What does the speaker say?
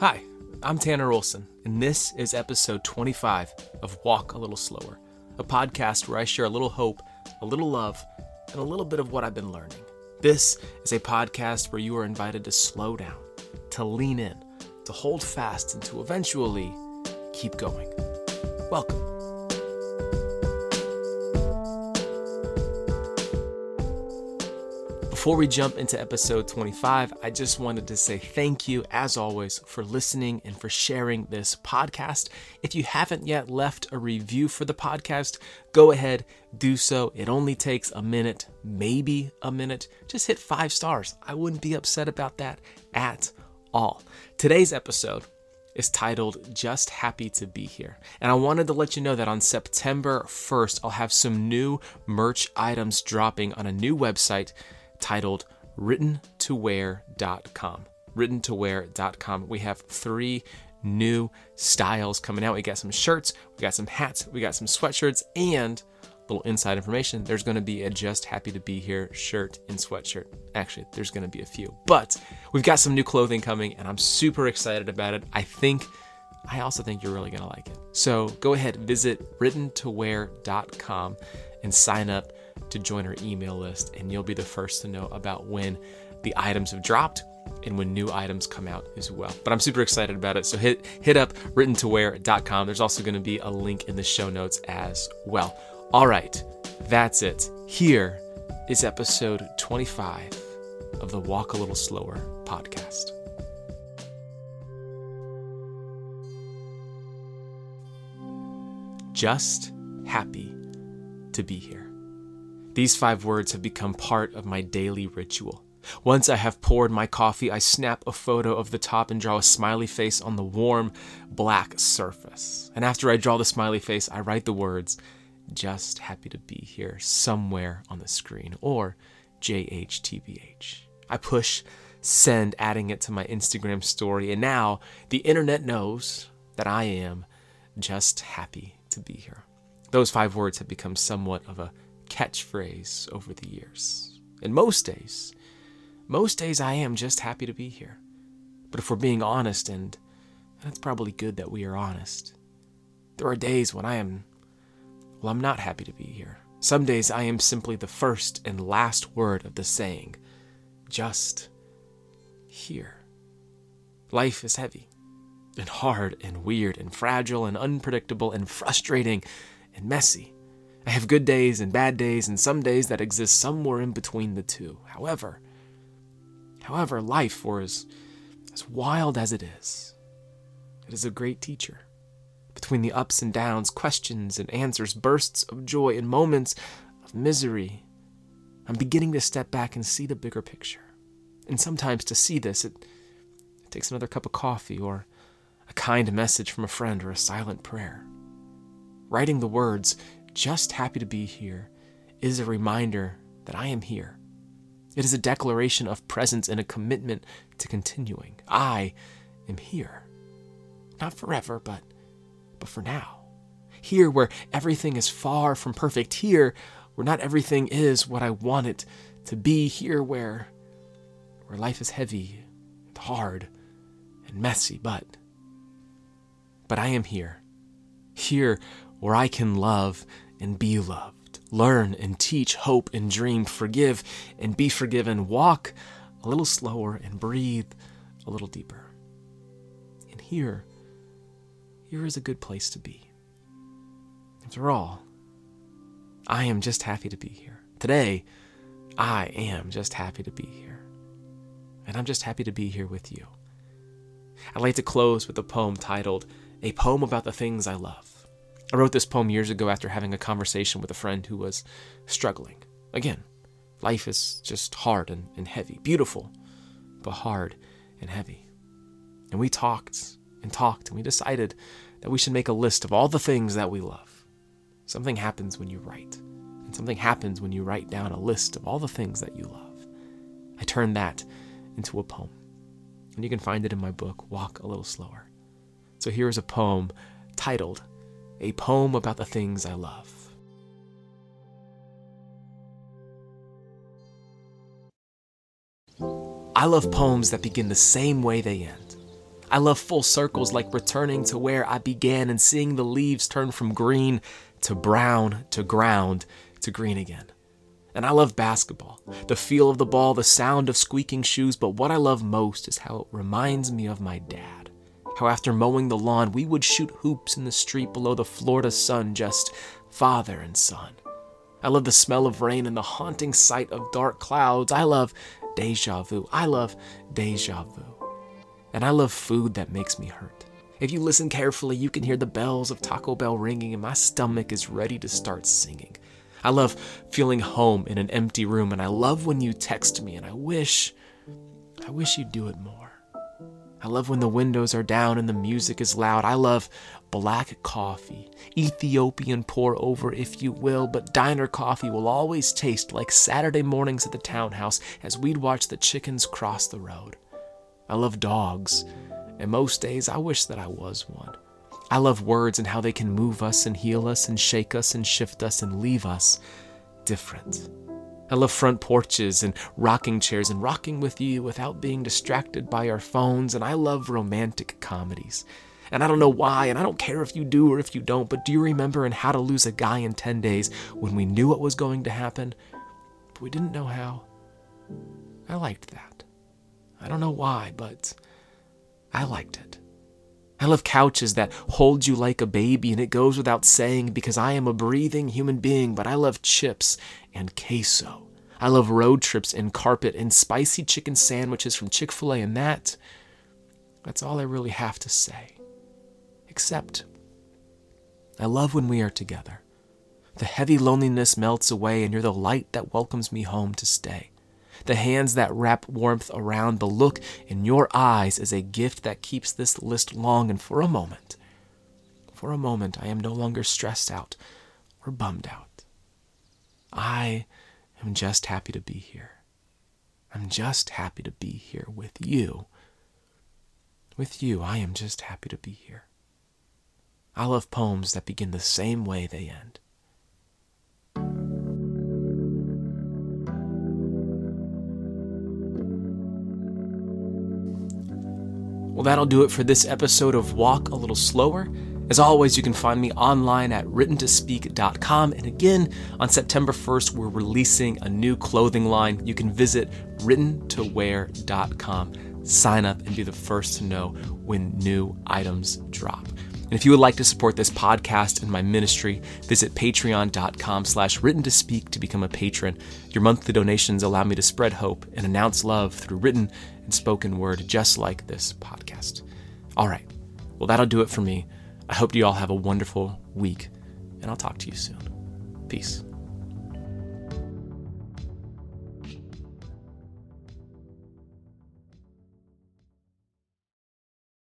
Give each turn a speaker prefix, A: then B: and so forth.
A: Hi, I'm Tanner Olson, and this is episode 25 of Walk a Little Slower, a podcast where I share a little hope, a little love, and a little bit of what I've been learning. This is a podcast where you are invited to slow down, to lean in, to hold fast, and to eventually keep going. Welcome. Before we jump into episode 25, I just wanted to say thank you, as always, for listening and for sharing this podcast. If you haven't yet left a review for the podcast, go ahead, do so. It only takes a minute, maybe a minute. Just hit five stars. I wouldn't be upset about that at all. Today's episode is titled Just Happy to Be Here. And I wanted to let you know that on September 1st, I'll have some new merch items dropping on a new website titled writtentowear.com. Writtentowear.com. We have three new styles coming out. We got some shirts, we got some hats, we got some sweatshirts, and little inside information there's going to be a just happy to be here shirt and sweatshirt. Actually, there's going to be a few, but we've got some new clothing coming, and I'm super excited about it. I think. I also think you're really going to like it. So go ahead, visit writtentowear.com and sign up to join our email list, and you'll be the first to know about when the items have dropped and when new items come out as well. But I'm super excited about it. So hit hit up writtentowear.com. There's also going to be a link in the show notes as well. All right, that's it. Here is episode 25 of the Walk a Little Slower podcast. Just happy to be here. These five words have become part of my daily ritual. Once I have poured my coffee, I snap a photo of the top and draw a smiley face on the warm, black surface. And after I draw the smiley face, I write the words, just happy to be here, somewhere on the screen, or JHTBH. I push send, adding it to my Instagram story, and now the internet knows that I am just happy to be here. Those five words have become somewhat of a catchphrase over the years. And most days, most days I am just happy to be here. But if we're being honest, and, that's probably good that we are honest, there are days when I am, well, I'm not happy to be here. Some days I am simply the first and last word of the saying, just here. Life is heavy and hard and weird and fragile and unpredictable and frustrating and messy. I have good days and bad days, and some days that exist somewhere in between the two. However, however, life, for as, as wild as it is, it is a great teacher. Between the ups and downs, questions and answers, bursts of joy, and moments of misery, I'm beginning to step back and see the bigger picture. And sometimes to see this, it, it takes another cup of coffee or a kind message from a friend or a silent prayer. Writing the words, just happy to be here is a reminder that I am here. It is a declaration of presence and a commitment to continuing. I am here. Not forever, but but for now. Here where everything is far from perfect. Here where not everything is what I want it to be. Here where where life is heavy and hard and messy, but but I am here. Here where I can love and be loved, learn and teach, hope and dream, forgive and be forgiven, walk a little slower and breathe a little deeper. And here, here is a good place to be. After all, I am just happy to be here. Today, I am just happy to be here. And I'm just happy to be here with you. I'd like to close with a poem titled A Poem About the Things I Love. I wrote this poem years ago after having a conversation with a friend who was struggling. Again, life is just hard and, and heavy, beautiful, but hard and heavy. And we talked and talked, and we decided that we should make a list of all the things that we love. Something happens when you write, and something happens when you write down a list of all the things that you love. I turned that into a poem, and you can find it in my book, Walk a Little Slower. So here is a poem titled a poem about the things I love. I love poems that begin the same way they end. I love full circles like returning to where I began and seeing the leaves turn from green to brown to ground to green again. And I love basketball, the feel of the ball, the sound of squeaking shoes, but what I love most is how it reminds me of my dad. How after mowing the lawn, we would shoot hoops in the street below the Florida sun, just father and son. I love the smell of rain and the haunting sight of dark clouds. I love deja vu. I love deja vu. And I love food that makes me hurt. If you listen carefully, you can hear the bells of Taco Bell ringing, and my stomach is ready to start singing. I love feeling home in an empty room, and I love when you text me, and I wish, I wish you'd do it more. I love when the windows are down and the music is loud. I love black coffee, Ethiopian pour over, if you will, but diner coffee will always taste like Saturday mornings at the townhouse as we'd watch the chickens cross the road. I love dogs, and most days I wish that I was one. I love words and how they can move us and heal us and shake us and shift us and leave us different. I love front porches and rocking chairs and rocking with you without being distracted by our phones, and I love romantic comedies. And I don't know why, and I don't care if you do or if you don't, but do you remember in How to Lose a Guy in 10 Days when we knew what was going to happen, but we didn't know how? I liked that. I don't know why, but I liked it. I love couches that hold you like a baby, and it goes without saying because I am a breathing human being, but I love chips and queso. I love road trips and carpet and spicy chicken sandwiches from Chick fil A, and that, that's all I really have to say. Except, I love when we are together. The heavy loneliness melts away, and you're the light that welcomes me home to stay. The hands that wrap warmth around, the look in your eyes is a gift that keeps this list long, and for a moment, for a moment, I am no longer stressed out or bummed out. I am just happy to be here. I'm just happy to be here with you. With you, I am just happy to be here. I love poems that begin the same way they end. Well, that'll do it for this episode of Walk a Little Slower. As always, you can find me online at writtentospeak.com. And again, on September 1st, we're releasing a new clothing line. You can visit writtentowear.com, sign up, and be the first to know when new items drop. And if you would like to support this podcast and my ministry, visit patreon.com slash written to speak to become a patron. Your monthly donations allow me to spread hope and announce love through written and spoken word, just like this podcast. All right. Well, that'll do it for me. I hope you all have a wonderful week, and I'll talk to you soon. Peace.